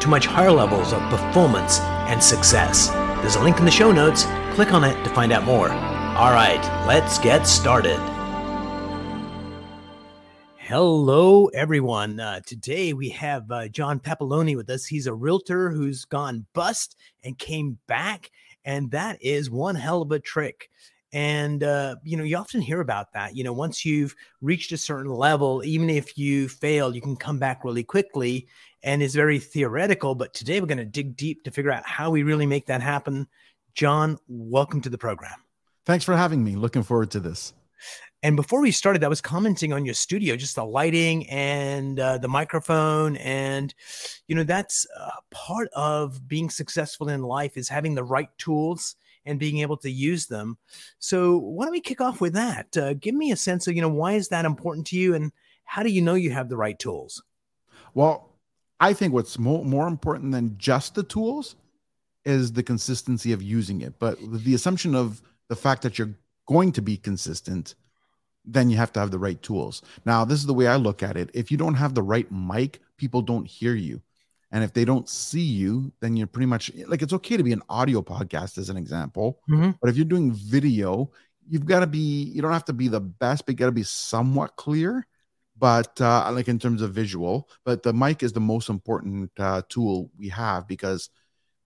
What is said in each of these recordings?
to much higher levels of performance and success. There's a link in the show notes. Click on it to find out more. All right, let's get started. Hello, everyone. Uh, today we have uh, John Papaloni with us. He's a realtor who's gone bust and came back, and that is one hell of a trick. And, uh, you know, you often hear about that. You know, once you've reached a certain level, even if you fail, you can come back really quickly. And it's very theoretical. But today we're going to dig deep to figure out how we really make that happen. John, welcome to the program. Thanks for having me. Looking forward to this. And before we started, I was commenting on your studio, just the lighting and uh, the microphone, and you know that's uh, part of being successful in life is having the right tools and being able to use them. So why don't we kick off with that? Uh, give me a sense of, you know, why is that important to you and how do you know you have the right tools? Well, I think what's more, more important than just the tools is the consistency of using it. But the assumption of the fact that you're going to be consistent, then you have to have the right tools. Now, this is the way I look at it. If you don't have the right mic, people don't hear you. And if they don't see you, then you're pretty much like it's okay to be an audio podcast, as an example. Mm-hmm. But if you're doing video, you've got to be, you don't have to be the best, but you got to be somewhat clear. But uh, like in terms of visual, but the mic is the most important uh, tool we have because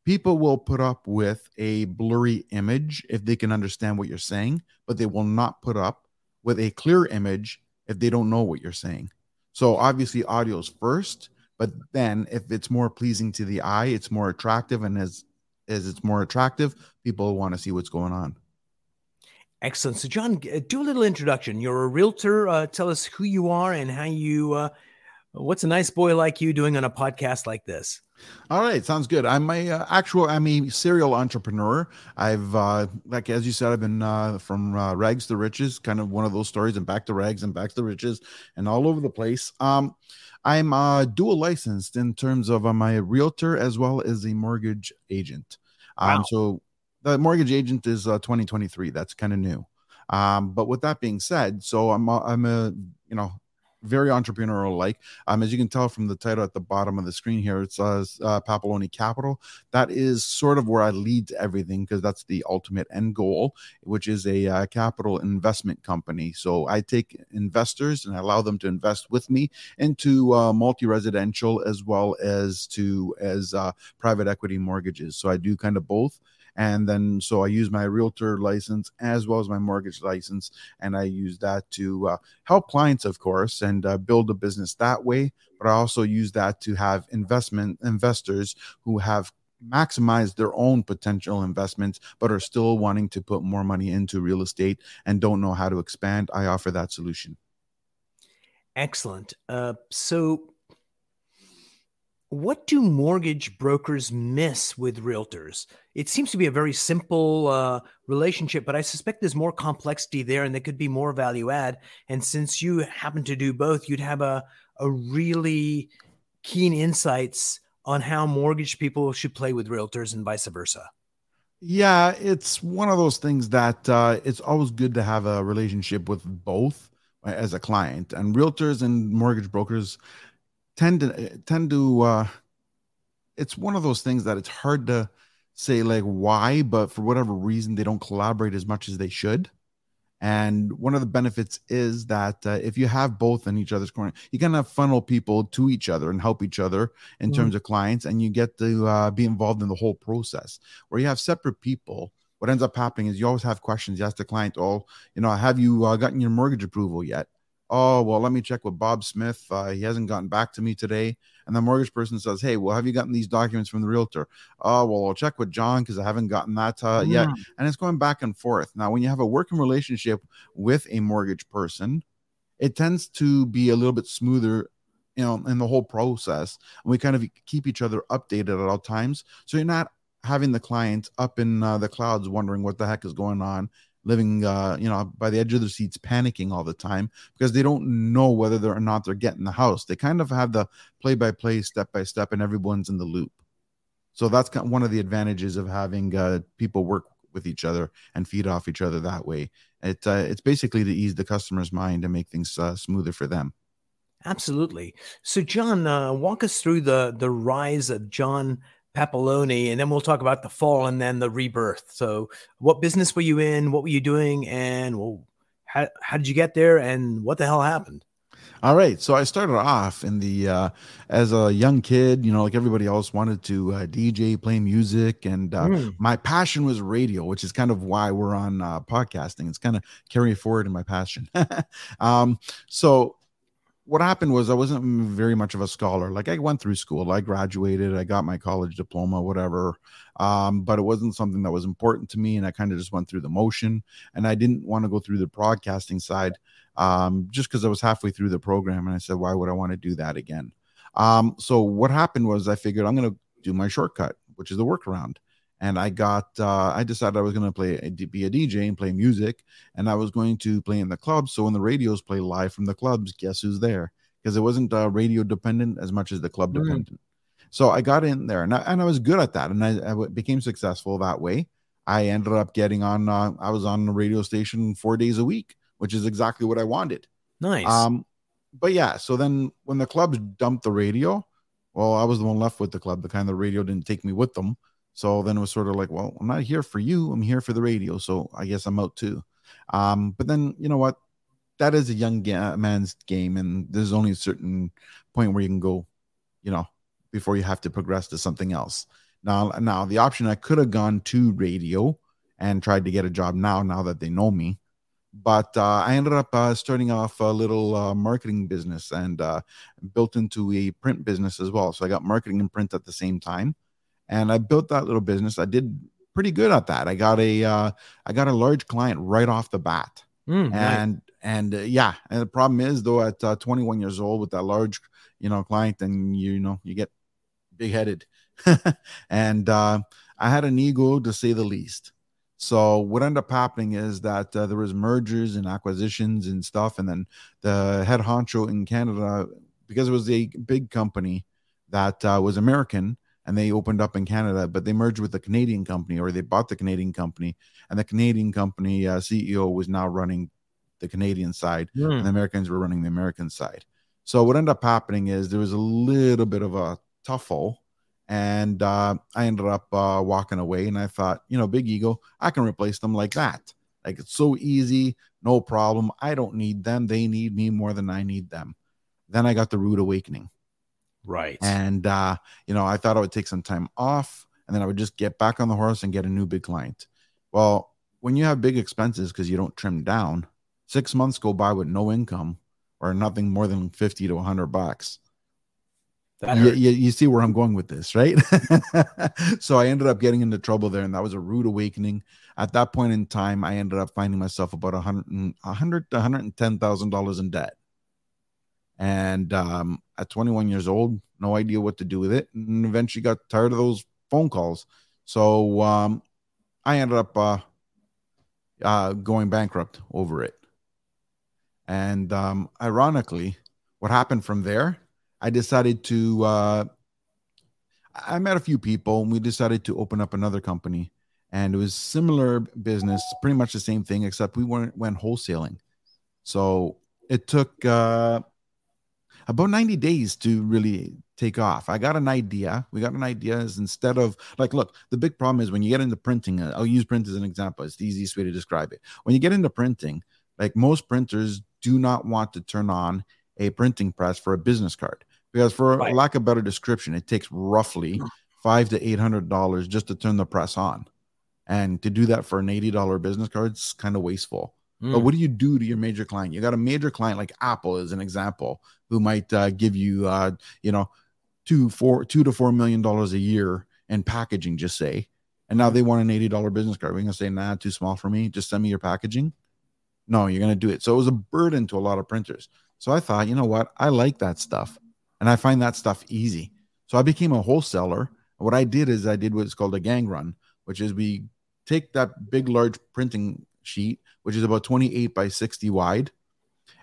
people will put up with a blurry image if they can understand what you're saying, but they will not put up with a clear image if they don't know what you're saying. So obviously, audio is first but then if it's more pleasing to the eye, it's more attractive. And as, as it's more attractive, people want to see what's going on. Excellent. So, John, do a little introduction. You're a realtor. Uh, tell us who you are and how you, uh, what's a nice boy like you doing on a podcast like this? All right, sounds good. I'm a uh, actual. I'm a serial entrepreneur. I've uh, like as you said, I've been uh, from uh, rags to riches, kind of one of those stories, and back to rags and back to riches, and all over the place. Um, I'm uh, dual licensed in terms of I'm a realtor as well as a mortgage agent. Um. So the mortgage agent is uh, 2023. That's kind of new. Um, but with that being said, so I'm a, I'm a you know very entrepreneurial like. Um, as you can tell from the title at the bottom of the screen here, it says uh, Papaloni Capital. That is sort of where I lead to everything because that's the ultimate end goal, which is a uh, capital investment company. So I take investors and I allow them to invest with me into uh, multi-residential as well as to as uh, private equity mortgages. So I do kind of both and then so i use my realtor license as well as my mortgage license and i use that to uh, help clients of course and uh, build a business that way but i also use that to have investment investors who have maximized their own potential investments but are still wanting to put more money into real estate and don't know how to expand i offer that solution. Excellent. Uh, so what do mortgage brokers miss with realtors? It seems to be a very simple uh, relationship, but I suspect there's more complexity there and there could be more value add. And since you happen to do both, you'd have a, a really keen insights on how mortgage people should play with realtors and vice versa. Yeah, it's one of those things that uh, it's always good to have a relationship with both uh, as a client. And realtors and mortgage brokers tend to tend to uh it's one of those things that it's hard to say like why but for whatever reason they don't collaborate as much as they should. And one of the benefits is that uh, if you have both in each other's corner you kind of funnel people to each other and help each other in mm. terms of clients and you get to uh, be involved in the whole process. Where you have separate people what ends up happening is you always have questions you ask the client oh you know have you uh, gotten your mortgage approval yet oh well let me check with bob smith uh, he hasn't gotten back to me today and the mortgage person says hey well have you gotten these documents from the realtor oh well i'll check with john because i haven't gotten that uh, yet mm. and it's going back and forth now when you have a working relationship with a mortgage person it tends to be a little bit smoother you know, in the whole process. And we kind of keep each other updated at all times. So you're not having the client up in uh, the clouds wondering what the heck is going on living uh, you know by the edge of their seats panicking all the time because they don't know whether they're or not they're getting the house. They kind of have the play by play step by step and everyone's in the loop. So that's kind of one of the advantages of having uh, people work with each other and feed off each other that way. It, uh, it's basically to ease the customer's mind and make things uh, smoother for them. Absolutely. So john uh, walk us through the the rise of john Papaloni, and then we'll talk about the fall and then the rebirth. So, what business were you in? What were you doing? And well, how, how did you get there? And what the hell happened? All right. So I started off in the uh, as a young kid, you know, like everybody else, wanted to uh, DJ, play music, and uh, mm. my passion was radio, which is kind of why we're on uh, podcasting. It's kind of carrying forward in my passion. um, so what happened was I wasn't very much of a scholar. Like I went through school, I graduated, I got my college diploma, whatever. Um, but it wasn't something that was important to me, and I kind of just went through the motion. And I didn't want to go through the broadcasting side, um, just because I was halfway through the program, and I said, why would I want to do that again? Um, so what happened was I figured I'm going to do my shortcut, which is the workaround and I got uh, I decided I was going to play be a DJ and play music, and I was going to play in the clubs. So when the radios play live from the clubs, guess who's there? Because it wasn't uh, radio dependent as much as the club mm. dependent. So I got in there, and I, and I was good at that, and I, I became successful that way. I ended up getting on. Uh, I was on the radio station four days a week, which is exactly what I wanted. Nice. Um, but yeah. So then when the clubs dumped the radio, well, I was the one left with the club. The kind of the radio didn't take me with them. So then it was sort of like, well, I'm not here for you. I'm here for the radio. So I guess I'm out too. Um, but then you know what? That is a young ga- man's game, and there's only a certain point where you can go, you know, before you have to progress to something else. Now, now the option I could have gone to radio and tried to get a job now. Now that they know me, but uh, I ended up uh, starting off a little uh, marketing business and uh, built into a print business as well. So I got marketing and print at the same time and I built that little business. I did pretty good at that. I got a uh, I got a large client right off the bat, mm, and nice. and uh, yeah. And the problem is though, at uh, 21 years old with that large you know client, then you know you get big headed, and uh, I had an ego to say the least. So what ended up happening is that uh, there was mergers and acquisitions and stuff, and then the head honcho in Canada, because it was a big company that uh, was American, and they opened up in Canada, but they merged with a Canadian company or they bought the Canadian company, and the Canadian company uh, CEO was now running the Canadian side, mm. and the Americans were running the American side. So what ended up happening is there was a little bit of a tuffle, and uh, I ended up uh, walking away. And I thought, you know, big ego, I can replace them like that. Like it's so easy, no problem. I don't need them; they need me more than I need them. Then I got the rude awakening. Right. And uh, you know, I thought I would take some time off and then I would just get back on the horse and get a new big client. Well, when you have big expenses because you don't trim down, six months go by with no income or nothing more than 50 to 100 bucks. You, you, you, see where I'm going with this, right? so I ended up getting into trouble there, and that was a rude awakening. At that point in time, I ended up finding myself about a hundred, a hundred to hundred and ten thousand dollars in debt. And um, at 21 years old, no idea what to do with it, and eventually got tired of those phone calls. So um, I ended up uh, uh, going bankrupt over it. And um, ironically, what happened from there, I decided to. Uh, I met a few people, and we decided to open up another company. And it was similar business, pretty much the same thing, except we went went wholesaling. So it took uh, about 90 days to really take off. I got an idea. We got an idea is instead of like, look, the big problem is when you get into printing, uh, I'll use print as an example. It's the easiest way to describe it. When you get into printing, like most printers do not want to turn on a printing press for a business card because for right. lack of better description, it takes roughly mm. five to eight hundred dollars just to turn the press on. And to do that for an $80 business card is kind of wasteful. Mm. But what do you do to your major client? You got a major client like Apple, as an example, who might uh, give you, uh, you know, two, four, two to four million dollars a year in packaging, just say. And now they want an eighty dollar business card. We're gonna say, nah, too small for me. Just send me your packaging. No, you're gonna do it. So it was a burden to a lot of printers. So I thought, you know what? I like that stuff. and I find that stuff easy. So I became a wholesaler. What I did is I did what's called a gang run, which is we take that big, large printing sheet, which is about 28 by 60 wide,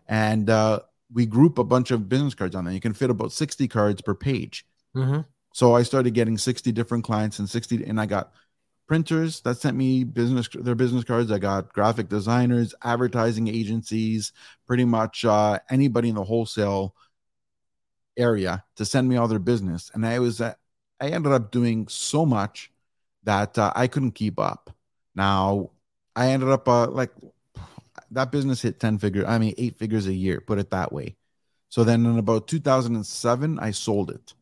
and uh, we group a bunch of business cards on there. You can fit about 60 cards per page. Mm-hmm. So I started getting 60 different clients and 60, and I got printers that sent me business their business cards. I got graphic designers, advertising agencies, pretty much uh, anybody in the wholesale area to send me all their business. And I was uh, I ended up doing so much that uh, I couldn't keep up. Now I ended up uh, like that business hit 10 figures, I mean, eight figures a year, put it that way. So then in about 2007, I sold it.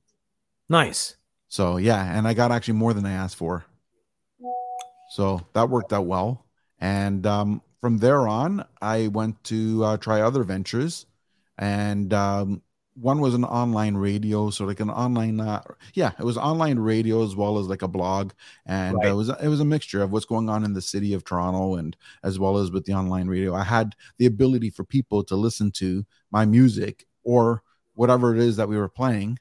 Nice. So yeah, and I got actually more than I asked for. So that worked out well. And um, from there on, I went to uh, try other ventures. And um, one was an online radio, so like an online, uh, yeah, it was online radio as well as like a blog, and right. it was it was a mixture of what's going on in the city of Toronto and as well as with the online radio. I had the ability for people to listen to my music or whatever it is that we were playing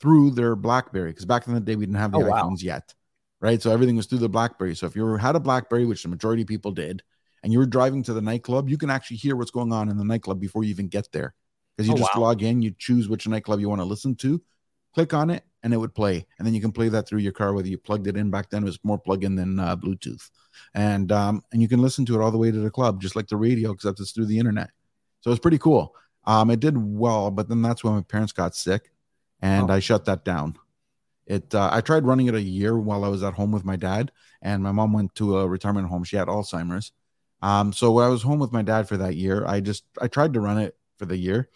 through their BlackBerry, because back in the day we didn't have the oh, iPhones wow. yet right? So everything was through the BlackBerry. So if you had a BlackBerry, which the majority of people did, and you were driving to the nightclub, you can actually hear what's going on in the nightclub before you even get there. Because you oh, just wow. log in, you choose which nightclub you want to listen to, click on it, and it would play. And then you can play that through your car, whether you plugged it in back then, it was more plug in than uh, Bluetooth. And um, and you can listen to it all the way to the club, just like the radio, except it's through the internet. So it's pretty cool. Um, it did well, but then that's when my parents got sick, and oh. I shut that down. It uh, I tried running it a year while I was at home with my dad, and my mom went to a retirement home. She had Alzheimer's. Um, so when I was home with my dad for that year, I just I tried to run it for the year,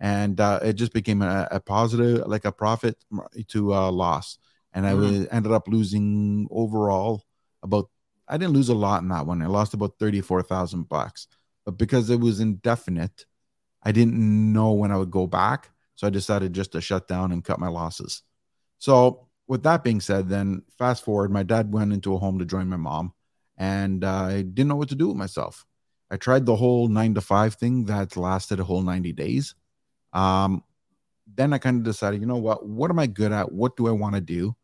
and uh, it just became a, a, positive, like a profit to uh, loss, and I mm-hmm. was, ended up losing overall about. I didn't lose a lot in that one. I lost about thirty four thousand bucks, but because it was indefinite, I didn't know when I would go back, so I decided just to shut down and cut my losses. So, with that being said, then fast forward, my dad went into a home to join my mom, and uh, I didn't know what to do with myself. I tried the whole nine to five thing that lasted a whole 90 days. Um, then I kind of decided, you know what? What am I good at? What do I want to do?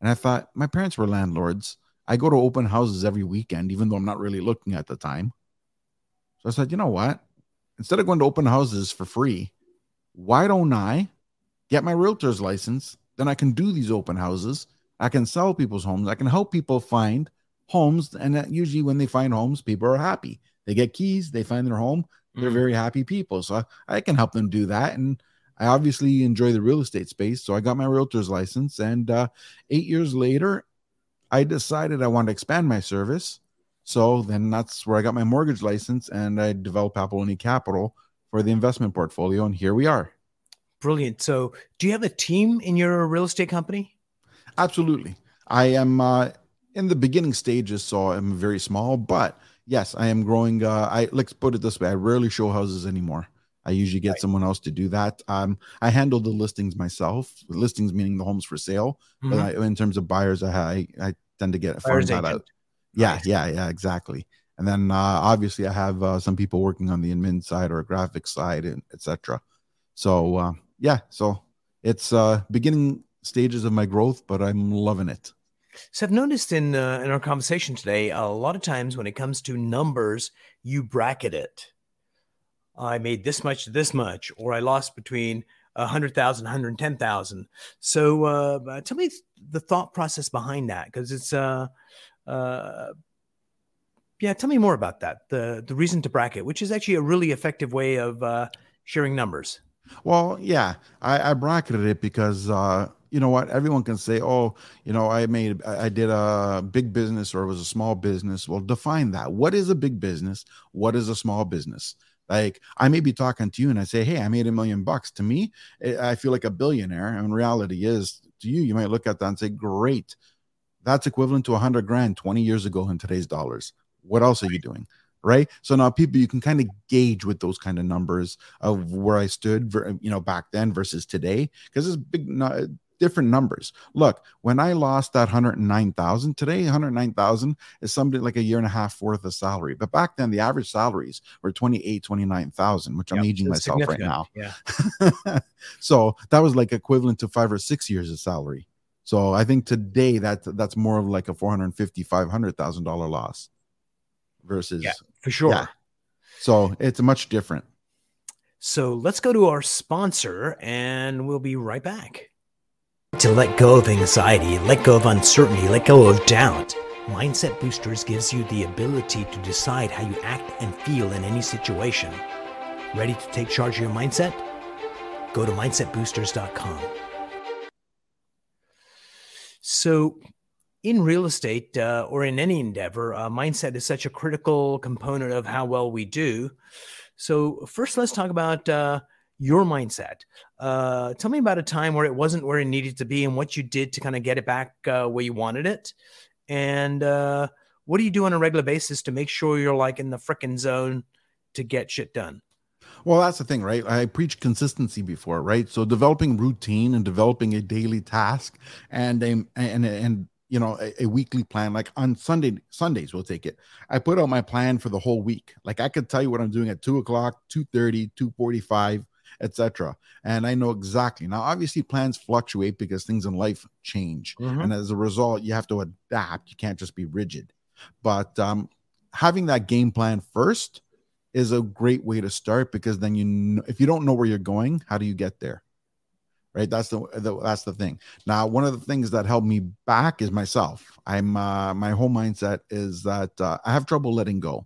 And I thought, my parents were landlords. I go to open houses every weekend, even though I'm not really looking at the time. So I said, you know what? Instead of going to open houses for free, why don't I get my realtor's license then I can do these open houses. I can sell people's homes. I can help people find homes. And usually, when they find homes, people are happy. They get keys, they find their home. They're very happy people. So I, I can help them do that. And I obviously enjoy the real estate space. So I got my realtor's license. And uh, eight years later, I decided I wanted to expand my service. So then that's where I got my mortgage license and I developed Papaloni Capital for the investment portfolio. And here we are. Brilliant. So, do you have a team in your real estate company? Absolutely. I am uh, in the beginning stages, so I'm very small, but yes, I am growing. Uh, I let's put it this way: I rarely show houses anymore. I usually get right. someone else to do that. Um, I handle the listings myself. listings meaning the homes for sale. Mm-hmm. But I, in terms of buyers, I I, tend to get farm that out. Yeah, yeah, yeah, exactly. And then uh, obviously I have uh, some people working on the admin side or graphic side, and etc. So uh, yeah, so it's uh beginning stages of my growth, but I'm loving it. So I've noticed in uh, in our conversation today, a lot of times when it comes to numbers, you bracket it. I made this much, this much, or I lost between a hundred thousand, hundred ten thousand. So uh, tell me the thought process behind that, because it's uh, uh, yeah, tell me more about that. The the reason to bracket, which is actually a really effective way of uh, sharing numbers. Well, yeah, I, I bracketed it because uh, you know what? Everyone can say, "Oh, you know, I made, I did a big business or it was a small business." Well, define that. What is a big business? What is a small business? Like I may be talking to you and I say, "Hey, I made a million bucks." To me, eh, I feel like a billionaire. And reality is, to you, you might look at that and say, "Great, that's equivalent to a hundred grand twenty years ago in today's dollars." What else are you doing? right so now people you can kind of gauge with those kind of numbers of where i stood you know back then versus today because it's big not, different numbers. Look, when I lost that 109,000 today, 109,000 is something like a year and a half worth of salary. But back then, the average salaries were 28, 29,000, which I'm aging myself right now. Yeah. so that was like equivalent to five or six years of salary. So I think today that that's more of like a 450, 500,000 dollar loss versus yeah, for sure. Yeah. So it's much different. So let's go to our sponsor and we'll be right back. To let go of anxiety, let go of uncertainty, let go of doubt. Mindset Boosters gives you the ability to decide how you act and feel in any situation. Ready to take charge of your mindset? Go to mindsetboosters.com. So, in real estate uh, or in any endeavor, uh, mindset is such a critical component of how well we do. So, first, let's talk about uh, your mindset. Uh, tell me about a time where it wasn't where it needed to be and what you did to kind of get it back uh, where you wanted it. And uh, what do you do on a regular basis to make sure you're like in the freaking zone to get shit done? Well, that's the thing, right? I preached consistency before, right? So developing routine and developing a daily task and a, and and you know a, a, weekly plan like on sunday sundays we'll take it i put out my plan for the whole week like i could tell you what i'm doing at 2 o'clock 2.30 2.45 etc. And I know exactly. Now, obviously, plans fluctuate because things in life change, mm-hmm. and as a result, you have to adapt. You can't just be rigid. But um, having that game plan first is a great way to start because then you know, if you don't know where you're going, how do you get there? Right. That's the, the that's the thing. Now, one of the things that held me back is myself. I'm uh, my whole mindset is that uh, I have trouble letting go.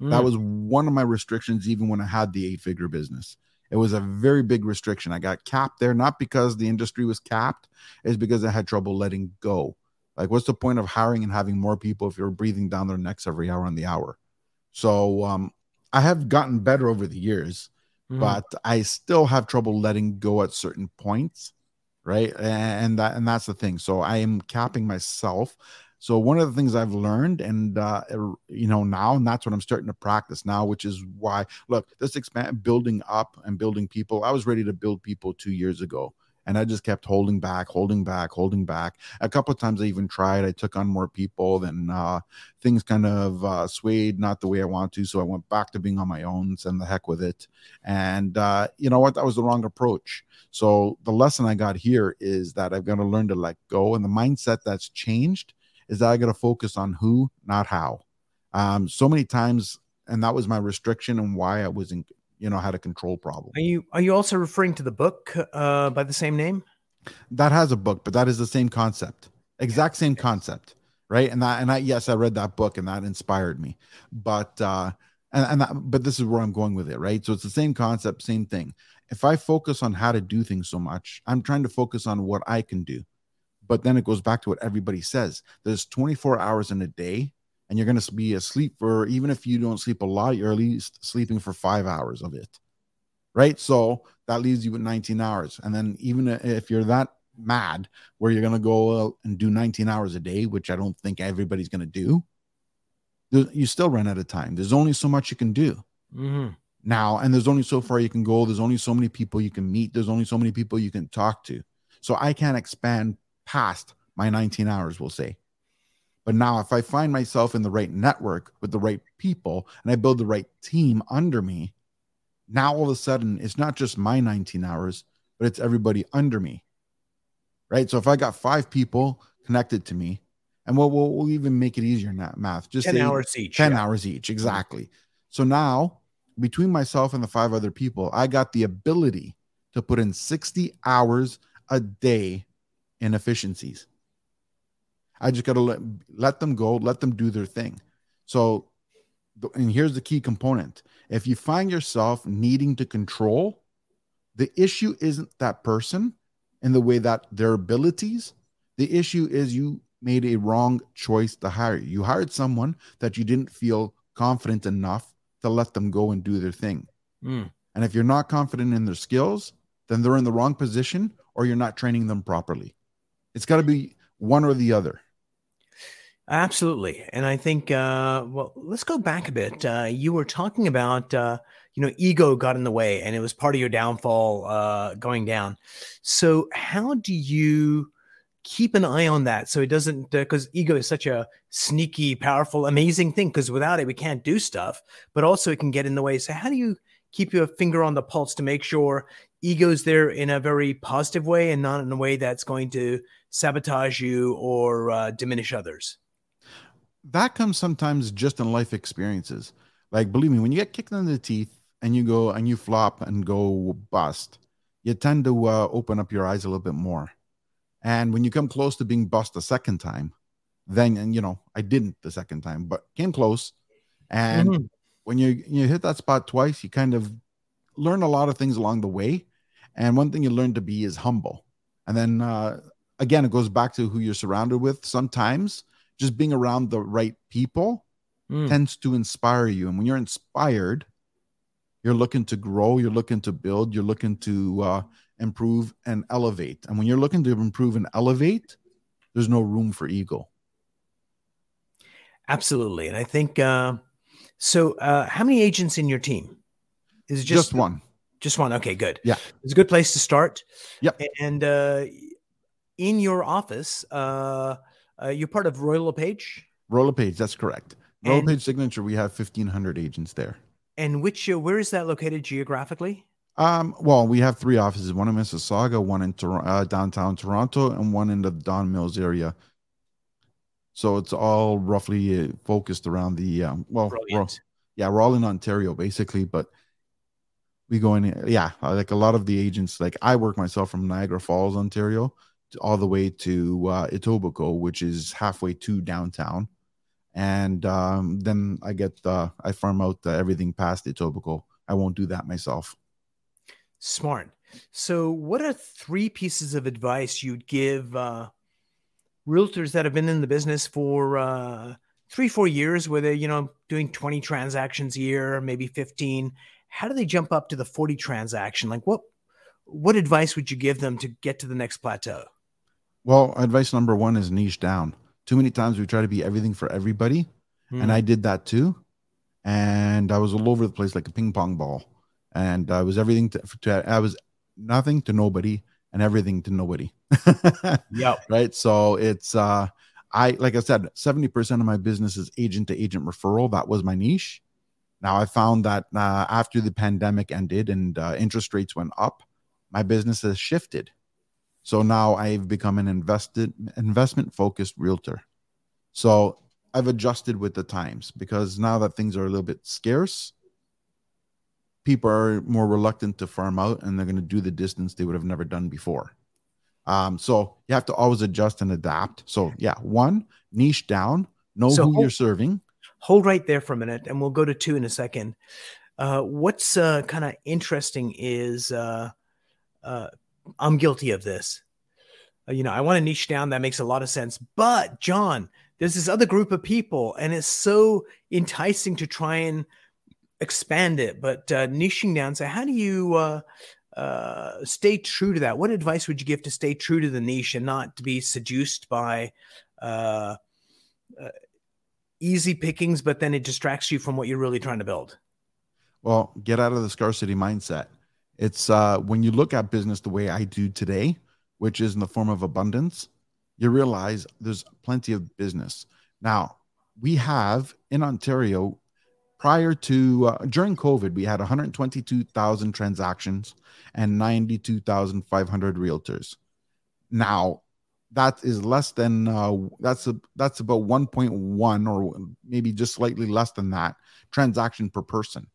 Mm. That was one of my restrictions, even when I had the eight figure business. It was a very big restriction. I got capped there, not because the industry was capped, it's because I had trouble letting go. Like, what's the point of hiring and having more people if you're breathing down their necks every hour on the hour? So, um, I have gotten better over the years, mm-hmm. but I still have trouble letting go at certain points, right? And that and that's the thing. So I am capping myself so one of the things I've learned, and uh, er, you know now, and that's what I'm starting to practice now, which is why look this expand building up and building people. I was ready to build people two years ago, and I just kept holding back, holding back, holding back. A couple of times I even tried. I took on more people, then uh, things kind of uh, swayed not the way I want to, so I went back to being on my own. Send the heck with it, and uh, you know what? That was the wrong approach. So the lesson I got here is that I've got to learn to let go, and the mindset that's changed is that I got to focus on who, not how. Um, so many times, and that was my restriction and why I was in, you know, had a control problem. Are you are you also referring to the book uh, by the same name? That has a book, but that is the same concept, exact same concept, right? And that and I yes, I read that book and that inspired me, but uh, and and that, but this is where I'm going with it, right? So it's the same concept, same thing. If I focus on how to do things so much, I'm trying to focus on what I can do but then it goes back to what everybody says. There's 24 hours in a day, and you're going to be asleep for even if you don't sleep a lot, you're at least sleeping for five hours of it. Right. So that leaves you with 19 hours. And then even if you're that mad where you're going to go and do 19 hours a day, which I don't think everybody's going to do, you still run out of time. There's only so much you can do. Mm-hmm. Now, and there's only so far you can go. There's only so many people you can meet. There's only so many people you can talk to. So I can't expand past my 19 hours, we'll say. But now, if I find myself in the right network with the right people and I build the right team under me, now all of a sudden it's not just my 19 hours, but it's everybody under me. Right. So if I got five people connected to me, and we'll, we'll, we'll even make it easier in that math, just 10 hours each. 10 yeah. hours each. Exactly. So now between myself and the five other people, I got the ability to put in 60 hours a day inefficiencies. I just got to let, let them go, let them do their thing. So, and here's the key component if you find yourself needing to control, the issue isn't that person in the way that their abilities, the issue is you made a wrong choice to hire. You hired someone that you didn't feel confident enough to let them go and do their thing. Mm. And if you're not confident in their skills, then they're in the wrong position or you're not training them properly. It's got to be one or the other. Absolutely. And I think, uh, well, let's go back a bit. Uh, you were talking about, uh, you know, ego got in the way and it was part of your downfall uh, going down. So, how do you keep an eye on that so it doesn't, because uh, ego is such a sneaky, powerful, amazing thing, because without it, we can't do stuff, but also it can get in the way. So, how do you keep your finger on the pulse to make sure ego's there in a very positive way and not in a way that's going to sabotage you or uh, diminish others? that comes sometimes just in life experiences. Like, believe me, when you get kicked in the teeth and you go and you flop and go bust, you tend to uh, open up your eyes a little bit more. And when you come close to being bust a second time, then and you know I didn't the second time, but came close. And mm-hmm. When you you hit that spot twice, you kind of learn a lot of things along the way. And one thing you learn to be is humble. And then uh, again, it goes back to who you're surrounded with. Sometimes just being around the right people mm. tends to inspire you. And when you're inspired, you're looking to grow, you're looking to build, you're looking to uh, improve and elevate. And when you're looking to improve and elevate, there's no room for ego. Absolutely. And I think uh, so. Uh, how many agents in your team? Is just, just one? Just one. Okay, good. Yeah, it's a good place to start. Yep. And uh, in your office, uh, uh, you're part of Royal LePage? Royal LePage, that's correct. Royal LePage Signature, we have 1,500 agents there. And which, uh, where is that located geographically? Um, well, we have three offices: one in Mississauga, one in Tor- uh, downtown Toronto, and one in the Don Mills area. So it's all roughly uh, focused around the um, well, we're, yeah, we're all in Ontario basically, but we go in. Yeah, like a lot of the agents, like I work myself from Niagara Falls, Ontario, all the way to uh, Etobicoke, which is halfway to downtown. And um, then I get uh, I farm out uh, everything past Etobicoke. I won't do that myself. Smart. So, what are three pieces of advice you'd give uh, realtors that have been in the business for uh, three, four years, where they're you know doing twenty transactions a year, maybe fifteen? How do they jump up to the forty transaction? Like, what what advice would you give them to get to the next plateau? Well, advice number one is niche down. Too many times we try to be everything for everybody. Mm. And I did that too. And I was all over the place like a ping pong ball. And I was everything to, to I was nothing to nobody and everything to nobody. yeah. Right. So it's, uh, I, like I said, 70% of my business is agent to agent referral. That was my niche. Now I found that uh, after the pandemic ended and uh, interest rates went up, my business has shifted so now I've become an invested investment focused realtor. So I've adjusted with the times because now that things are a little bit scarce, people are more reluctant to farm out and they're going to do the distance they would have never done before. Um, so you have to always adjust and adapt. So yeah, one niche down, know so who hold, you're serving. Hold right there for a minute, and we'll go to two in a second. Uh, what's uh, kind of interesting is uh, uh I'm guilty of this. Uh, you know, I want to niche down. That makes a lot of sense. But John, there's this other group of people, and it's so enticing to try and expand it. But uh, niching down. So, how do you uh, uh, stay true to that? What advice would you give to stay true to the niche and not to be seduced by uh, uh, easy pickings, but then it distracts you from what you're really trying to build? Well, get out of the scarcity mindset. It's uh, when you look at business the way I do today, which is in the form of abundance, you realize there's plenty of business. Now, we have in Ontario, prior to uh, during COVID, we had 122,000 transactions and 92,500 realtors. Now, that is less than uh, that's a, that's about 1.1 or maybe just slightly less than that transaction per person.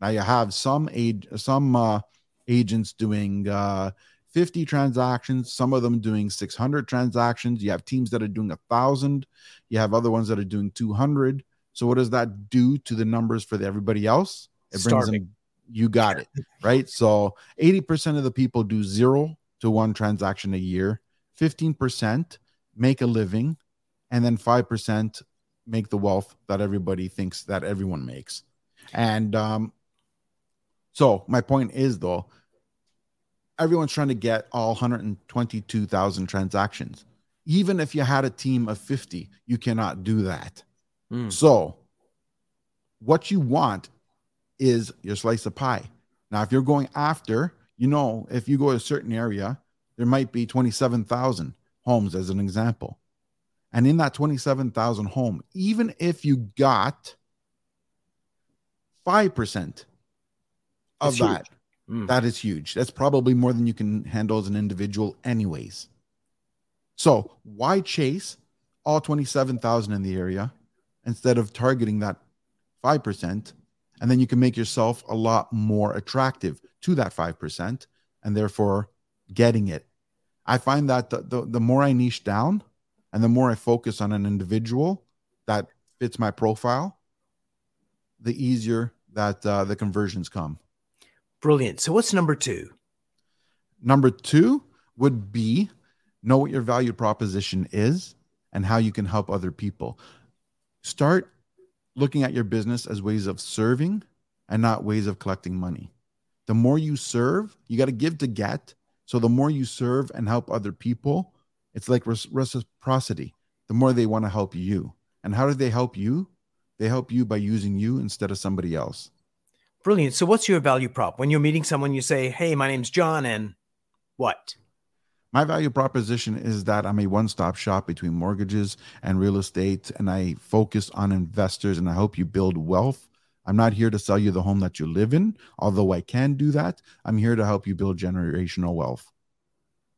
Now you have some age some uh, agents doing uh, 50 transactions, some of them doing 600 transactions. You have teams that are doing a thousand, you have other ones that are doing 200. So, what does that do to the numbers for the, everybody else? It brings Starving. them, you got it, right? So, 80% of the people do zero to one transaction a year, 15% make a living, and then 5% make the wealth that everybody thinks that everyone makes. And um, so, my point is though, everyone's trying to get all 122,000 transactions. Even if you had a team of 50, you cannot do that. Mm. So, what you want is your slice of pie. Now, if you're going after, you know, if you go to a certain area, there might be 27,000 homes as an example. And in that 27,000 home, even if you got 5% of That's that, Mm. that is huge. That's probably more than you can handle as an individual, anyways. So, why chase all 27,000 in the area instead of targeting that 5%? And then you can make yourself a lot more attractive to that 5% and therefore getting it. I find that the, the, the more I niche down and the more I focus on an individual that fits my profile, the easier that uh, the conversions come. Brilliant. So, what's number two? Number two would be know what your value proposition is and how you can help other people. Start looking at your business as ways of serving and not ways of collecting money. The more you serve, you got to give to get. So the more you serve and help other people, it's like reciprocity. The more they want to help you. And how do they help you? They help you by using you instead of somebody else. Brilliant. So, what's your value prop? When you're meeting someone, you say, Hey, my name's John, and what? My value proposition is that I'm a one stop shop between mortgages and real estate, and I focus on investors and I help you build wealth. I'm not here to sell you the home that you live in, although I can do that. I'm here to help you build generational wealth.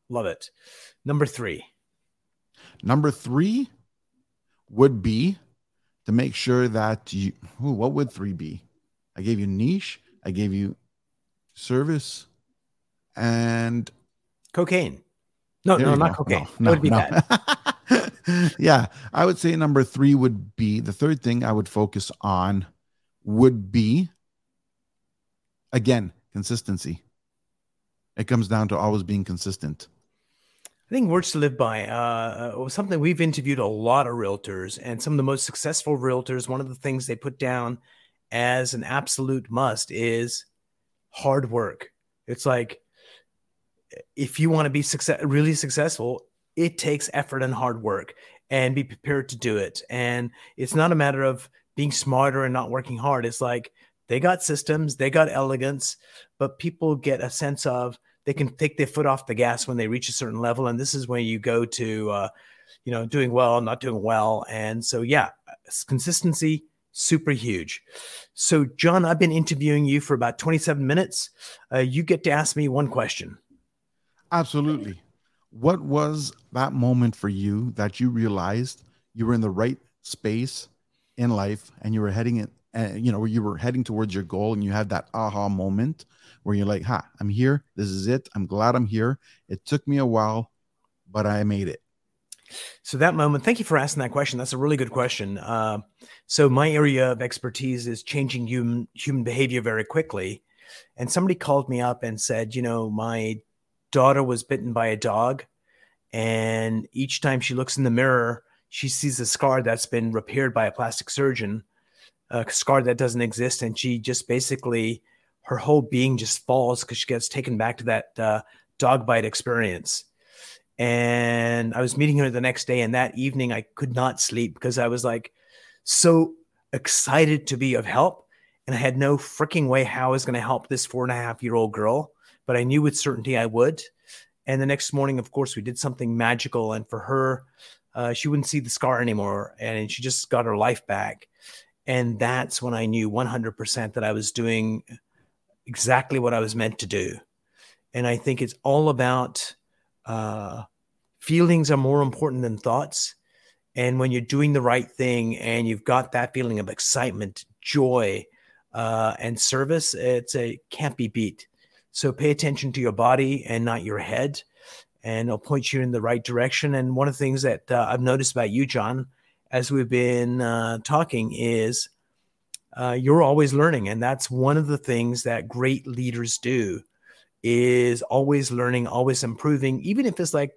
Love it. Number three. Number three would be to make sure that you, ooh, what would three be? I gave you niche, I gave you service, and cocaine. No, no, not go. cocaine. No, that would be no. bad. yeah, I would say number three would be the third thing I would focus on would be again consistency. It comes down to always being consistent. I think words to live by uh, uh something we've interviewed a lot of realtors, and some of the most successful realtors. One of the things they put down as an absolute must is hard work. It's like if you want to be success, really successful, it takes effort and hard work and be prepared to do it. And it's not a matter of being smarter and not working hard. It's like they got systems, they got elegance, but people get a sense of they can take their foot off the gas when they reach a certain level. And this is when you go to, uh, you know, doing well, not doing well. And so, yeah, consistency, super huge. So, John, I've been interviewing you for about 27 minutes. Uh, you get to ask me one question. Absolutely. What was that moment for you that you realized you were in the right space in life and you were heading it, uh, you know, you were heading towards your goal and you had that aha moment where you're like, ha, I'm here. This is it. I'm glad I'm here. It took me a while, but I made it. So that moment, thank you for asking that question. That's a really good question. Uh, so my area of expertise is changing human human behavior very quickly, and somebody called me up and said, you know, my daughter was bitten by a dog, and each time she looks in the mirror, she sees a scar that's been repaired by a plastic surgeon, a scar that doesn't exist, and she just basically her whole being just falls because she gets taken back to that uh, dog bite experience. And I was meeting her the next day, and that evening I could not sleep because I was like so excited to be of help. And I had no freaking way how I was going to help this four and a half year old girl, but I knew with certainty I would. And the next morning, of course, we did something magical. And for her, uh, she wouldn't see the scar anymore. And she just got her life back. And that's when I knew 100% that I was doing exactly what I was meant to do. And I think it's all about uh, feelings are more important than thoughts. And when you're doing the right thing and you've got that feeling of excitement, joy, uh, and service, it's a can't be beat. So pay attention to your body and not your head, and it'll point you in the right direction. And one of the things that uh, I've noticed about you, John, as we've been uh, talking, is uh, you're always learning, and that's one of the things that great leaders do is always learning, always improving, even if it's like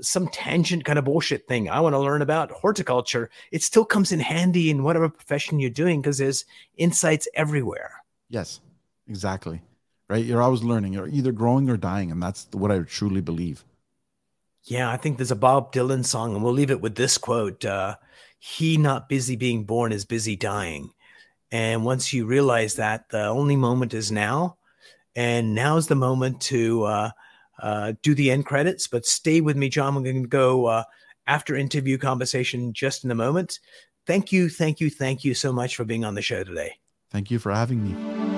some tangent kind of bullshit thing. I want to learn about horticulture. It still comes in handy in whatever profession you're doing because there's insights everywhere. Yes, exactly. Right. You're always learning. You're either growing or dying. And that's what I truly believe. Yeah, I think there's a Bob Dylan song, and we'll leave it with this quote uh, He not busy being born is busy dying. And once you realize that, the only moment is now. And now's the moment to uh, uh, do the end credits. But stay with me, John. We're going to go uh, after interview conversation just in a moment. Thank you, thank you, thank you so much for being on the show today. Thank you for having me.